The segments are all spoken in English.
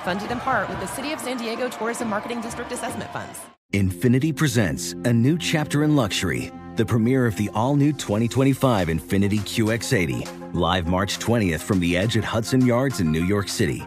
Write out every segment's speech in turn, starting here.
Funded in part with the City of San Diego Tourism Marketing District Assessment Funds. Infiniti presents a new chapter in luxury, the premiere of the all new 2025 Infiniti QX80, live March 20th from the edge at Hudson Yards in New York City,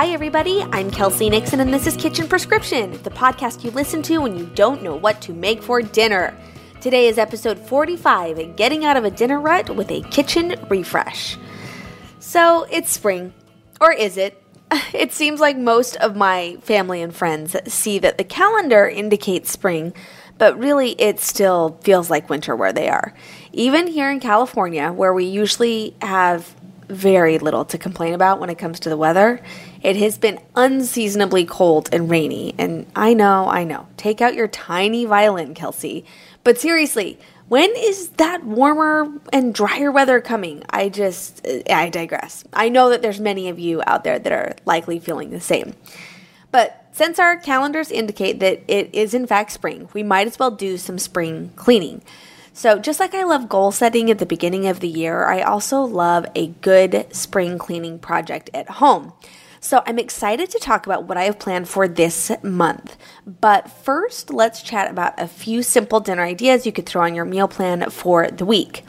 Hi, everybody. I'm Kelsey Nixon, and this is Kitchen Prescription, the podcast you listen to when you don't know what to make for dinner. Today is episode 45 Getting Out of a Dinner Rut with a Kitchen Refresh. So, it's spring. Or is it? It seems like most of my family and friends see that the calendar indicates spring, but really it still feels like winter where they are. Even here in California, where we usually have very little to complain about when it comes to the weather. It has been unseasonably cold and rainy, and I know, I know. Take out your tiny violin, Kelsey. But seriously, when is that warmer and drier weather coming? I just, I digress. I know that there's many of you out there that are likely feeling the same. But since our calendars indicate that it is in fact spring, we might as well do some spring cleaning. So, just like I love goal setting at the beginning of the year, I also love a good spring cleaning project at home. So, I'm excited to talk about what I have planned for this month. But first, let's chat about a few simple dinner ideas you could throw on your meal plan for the week.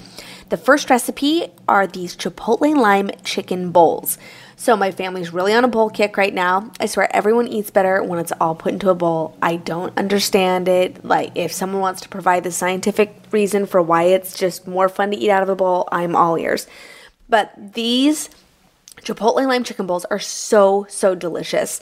The first recipe are these Chipotle lime chicken bowls. So my family's really on a bowl kick right now. I swear everyone eats better when it's all put into a bowl. I don't understand it. Like if someone wants to provide the scientific reason for why it's just more fun to eat out of a bowl, I'm all ears. But these Chipotle lime chicken bowls are so, so delicious.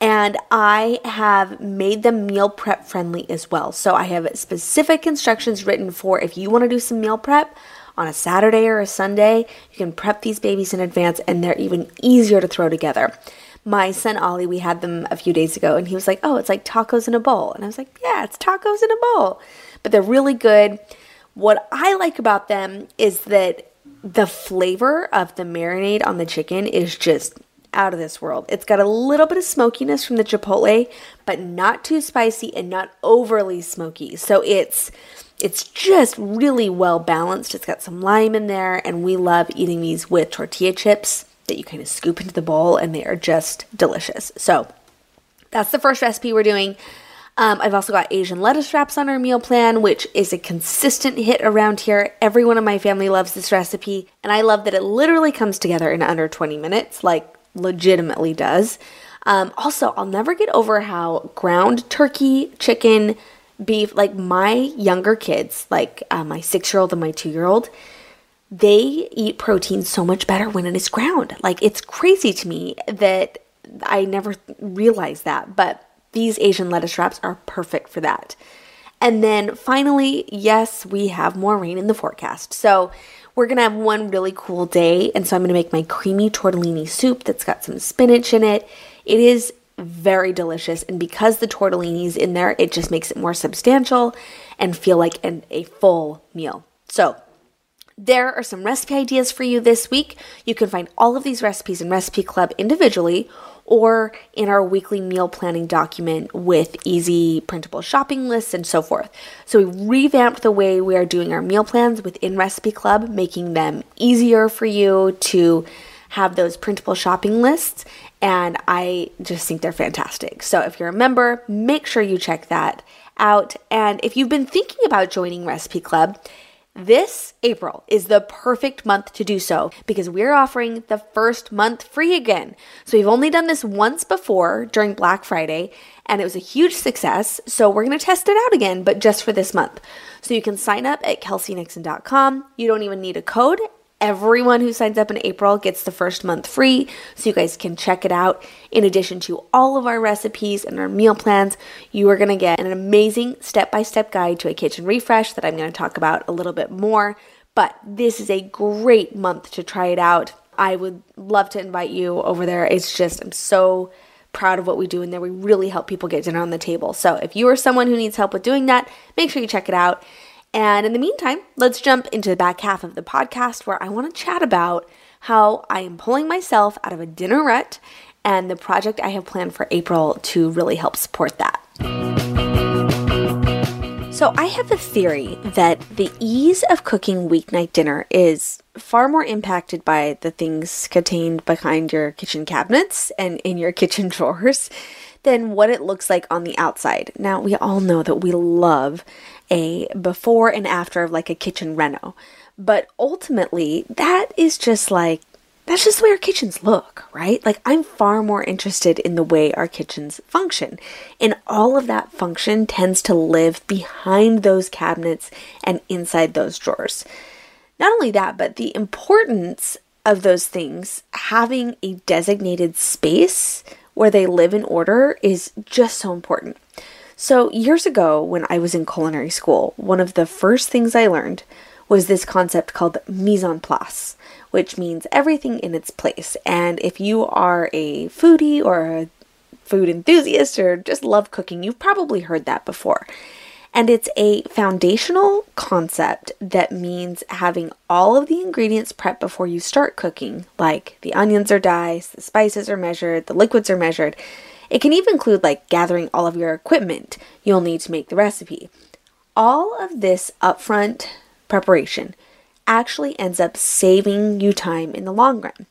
And I have made them meal prep friendly as well. So I have specific instructions written for if you want to do some meal prep on a Saturday or a Sunday. You can prep these babies in advance and they're even easier to throw together. My son Ollie, we had them a few days ago and he was like, Oh, it's like tacos in a bowl. And I was like, Yeah, it's tacos in a bowl. But they're really good. What I like about them is that the flavor of the marinade on the chicken is just out of this world. It's got a little bit of smokiness from the chipotle, but not too spicy and not overly smoky. So it's it's just really well balanced. It's got some lime in there, and we love eating these with tortilla chips that you kind of scoop into the bowl, and they are just delicious. So that's the first recipe we're doing. Um, I've also got Asian lettuce wraps on our meal plan, which is a consistent hit around here. Everyone in my family loves this recipe, and I love that it literally comes together in under 20 minutes, like legitimately does. Um, also, I'll never get over how ground turkey, chicken, beef, like my younger kids, like uh, my six year old and my two year old, they eat protein so much better when it is ground. Like it's crazy to me that I never realized that, but these Asian lettuce wraps are perfect for that. And then finally, yes, we have more rain in the forecast. So we're gonna have one really cool day, and so I'm gonna make my creamy tortellini soup that's got some spinach in it. It is very delicious, and because the tortellini is in there, it just makes it more substantial and feel like an, a full meal. So there are some recipe ideas for you this week. You can find all of these recipes in Recipe Club individually or in our weekly meal planning document with easy printable shopping lists and so forth. So we revamped the way we are doing our meal plans within Recipe Club, making them easier for you to have those printable shopping lists and I just think they're fantastic. So if you're a member, make sure you check that out. And if you've been thinking about joining Recipe Club, this April is the perfect month to do so because we're offering the first month free again. So we've only done this once before during Black Friday and it was a huge success. So we're going to test it out again, but just for this month. So you can sign up at kelseynixon.com. You don't even need a code Everyone who signs up in April gets the first month free, so you guys can check it out. In addition to all of our recipes and our meal plans, you are going to get an amazing step by step guide to a kitchen refresh that I'm going to talk about a little bit more. But this is a great month to try it out. I would love to invite you over there. It's just, I'm so proud of what we do in there. We really help people get dinner on the table. So if you are someone who needs help with doing that, make sure you check it out. And in the meantime, let's jump into the back half of the podcast where I want to chat about how I am pulling myself out of a dinner rut and the project I have planned for April to really help support that. So, I have a theory that the ease of cooking weeknight dinner is far more impacted by the things contained behind your kitchen cabinets and in your kitchen drawers than what it looks like on the outside. Now, we all know that we love a before and after of like a kitchen reno. But ultimately, that is just like that's just the way our kitchens look, right? Like, I'm far more interested in the way our kitchens function. And all of that function tends to live behind those cabinets and inside those drawers. Not only that, but the importance of those things having a designated space where they live in order is just so important. So, years ago, when I was in culinary school, one of the first things I learned was this concept called mise en place, which means everything in its place. And if you are a foodie or a food enthusiast or just love cooking, you've probably heard that before. And it's a foundational concept that means having all of the ingredients prepped before you start cooking, like the onions are diced, the spices are measured, the liquids are measured, it can even include like gathering all of your equipment you'll need to make the recipe. All of this upfront preparation actually ends up saving you time in the long run.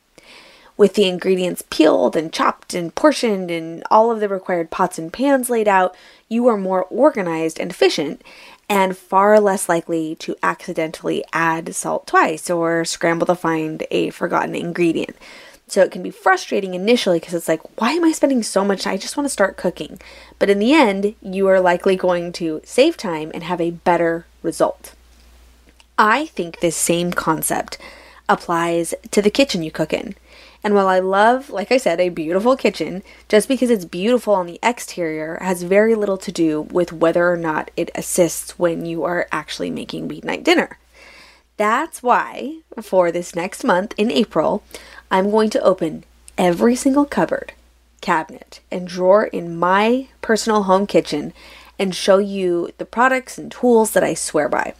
With the ingredients peeled and chopped and portioned and all of the required pots and pans laid out, you are more organized and efficient and far less likely to accidentally add salt twice or scramble to find a forgotten ingredient. So it can be frustrating initially because it's like, why am I spending so much? I just want to start cooking. But in the end, you are likely going to save time and have a better result. I think this same concept applies to the kitchen you cook in. And while I love, like I said, a beautiful kitchen, just because it's beautiful on the exterior has very little to do with whether or not it assists when you are actually making weeknight dinner. That's why, for this next month in April, I'm going to open every single cupboard, cabinet, and drawer in my personal home kitchen and show you the products and tools that I swear by.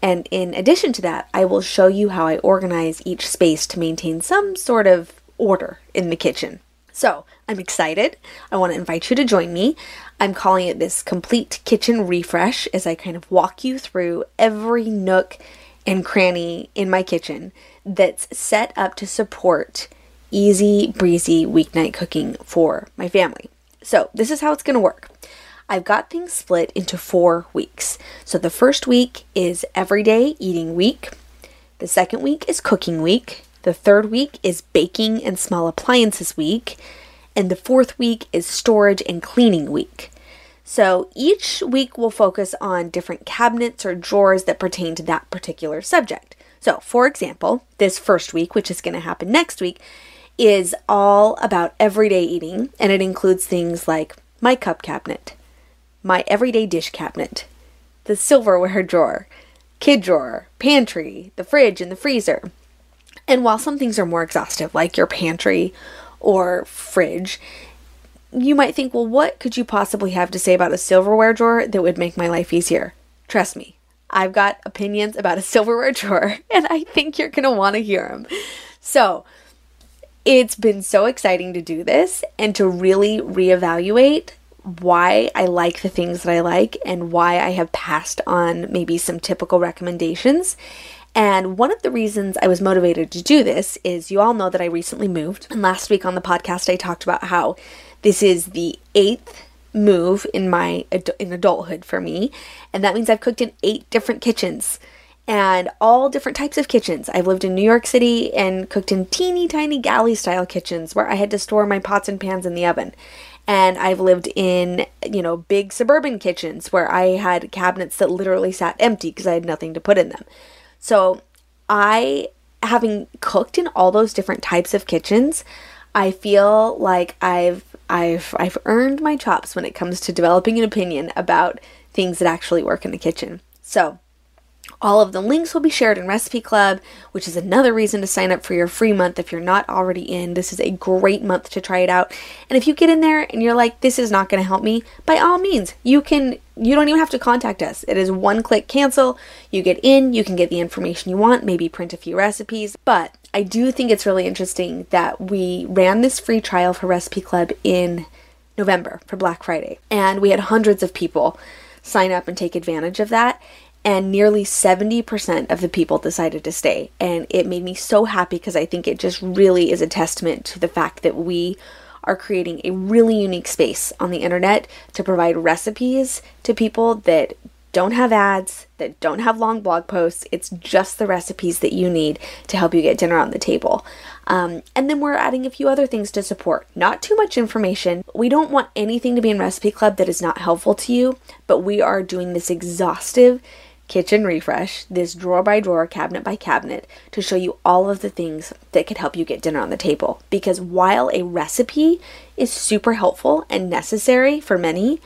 And in addition to that, I will show you how I organize each space to maintain some sort of order in the kitchen. So, I'm excited. I want to invite you to join me. I'm calling it this complete kitchen refresh as I kind of walk you through every nook and cranny in my kitchen that's set up to support easy breezy weeknight cooking for my family. So, this is how it's going to work. I've got things split into four weeks. So, the first week is everyday eating week, the second week is cooking week, the third week is baking and small appliances week, and the fourth week is storage and cleaning week. So each week will focus on different cabinets or drawers that pertain to that particular subject. So, for example, this first week, which is going to happen next week, is all about everyday eating, and it includes things like my cup cabinet, my everyday dish cabinet, the silverware drawer, kid drawer, pantry, the fridge, and the freezer. And while some things are more exhaustive, like your pantry or fridge, you might think, well, what could you possibly have to say about a silverware drawer that would make my life easier? Trust me, I've got opinions about a silverware drawer, and I think you're going to want to hear them. So, it's been so exciting to do this and to really reevaluate why I like the things that I like and why I have passed on maybe some typical recommendations. And one of the reasons I was motivated to do this is you all know that I recently moved. And last week on the podcast, I talked about how this is the eighth move in my in adulthood for me, and that means I've cooked in eight different kitchens and all different types of kitchens. I've lived in New York City and cooked in teeny tiny galley style kitchens where I had to store my pots and pans in the oven. And I've lived in, you know, big suburban kitchens where I had cabinets that literally sat empty because I had nothing to put in them. So, I having cooked in all those different types of kitchens, I feel like I've I've I've earned my chops when it comes to developing an opinion about things that actually work in the kitchen. So, all of the links will be shared in Recipe Club, which is another reason to sign up for your free month if you're not already in. This is a great month to try it out. And if you get in there and you're like, this is not going to help me, by all means, you can, you don't even have to contact us. It is one click cancel. You get in, you can get the information you want, maybe print a few recipes. But I do think it's really interesting that we ran this free trial for Recipe Club in November for Black Friday. And we had hundreds of people sign up and take advantage of that and nearly 70% of the people decided to stay. And it made me so happy because I think it just really is a testament to the fact that we are creating a really unique space on the internet to provide recipes to people that don't have ads, that don't have long blog posts. It's just the recipes that you need to help you get dinner on the table. Um, and then we're adding a few other things to support. Not too much information. We don't want anything to be in Recipe Club that is not helpful to you, but we are doing this exhaustive kitchen refresh, this drawer by drawer, cabinet by cabinet, to show you all of the things that could help you get dinner on the table. Because while a recipe is super helpful and necessary for many,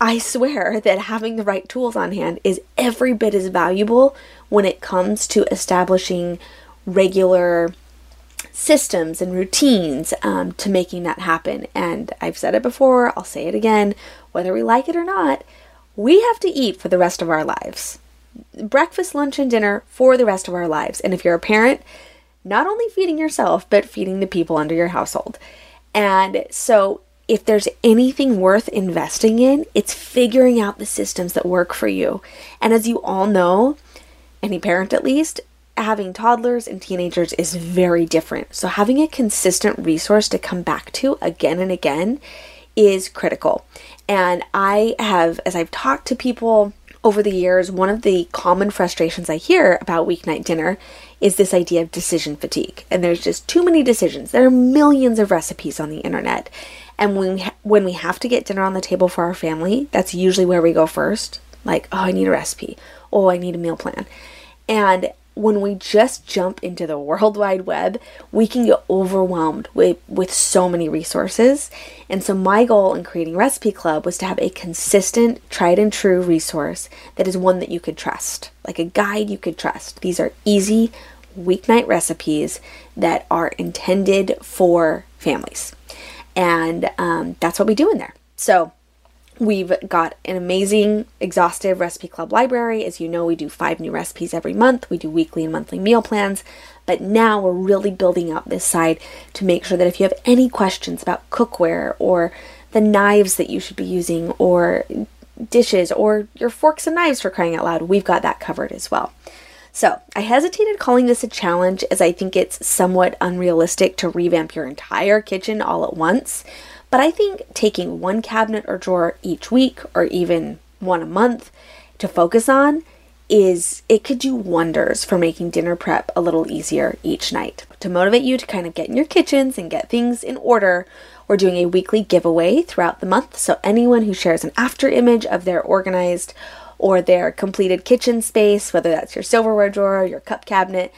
I swear that having the right tools on hand is every bit as valuable when it comes to establishing regular systems and routines um, to making that happen. And I've said it before, I'll say it again whether we like it or not, we have to eat for the rest of our lives breakfast, lunch, and dinner for the rest of our lives. And if you're a parent, not only feeding yourself, but feeding the people under your household. And so, if there's anything worth investing in, it's figuring out the systems that work for you. And as you all know, any parent at least, having toddlers and teenagers is very different. So, having a consistent resource to come back to again and again is critical. And I have, as I've talked to people over the years, one of the common frustrations I hear about weeknight dinner is this idea of decision fatigue. And there's just too many decisions. There are millions of recipes on the internet. And when we, when we have to get dinner on the table for our family, that's usually where we go first. Like, oh, I need a recipe. Oh, I need a meal plan. And when we just jump into the World Wide Web, we can get overwhelmed with, with so many resources. And so, my goal in creating Recipe Club was to have a consistent, tried and true resource that is one that you could trust, like a guide you could trust. These are easy weeknight recipes that are intended for families. And um, that's what we do in there. So, We've got an amazing, exhaustive recipe club library. As you know, we do five new recipes every month. We do weekly and monthly meal plans. But now we're really building out this side to make sure that if you have any questions about cookware or the knives that you should be using or dishes or your forks and knives for crying out loud, we've got that covered as well. So, I hesitated calling this a challenge as I think it's somewhat unrealistic to revamp your entire kitchen all at once. But I think taking one cabinet or drawer each week or even one a month to focus on is it could do wonders for making dinner prep a little easier each night. To motivate you to kind of get in your kitchens and get things in order, we're doing a weekly giveaway throughout the month. So anyone who shares an after image of their organized or their completed kitchen space, whether that's your silverware drawer, your cup cabinet,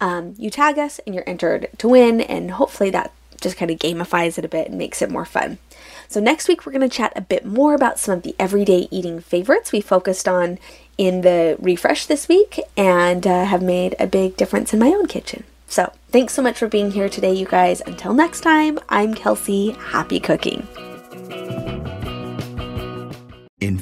um, you tag us and you're entered to win. And hopefully that just kind of gamifies it a bit and makes it more fun. So, next week, we're going to chat a bit more about some of the everyday eating favorites we focused on in the refresh this week and uh, have made a big difference in my own kitchen. So, thanks so much for being here today, you guys. Until next time, I'm Kelsey. Happy cooking.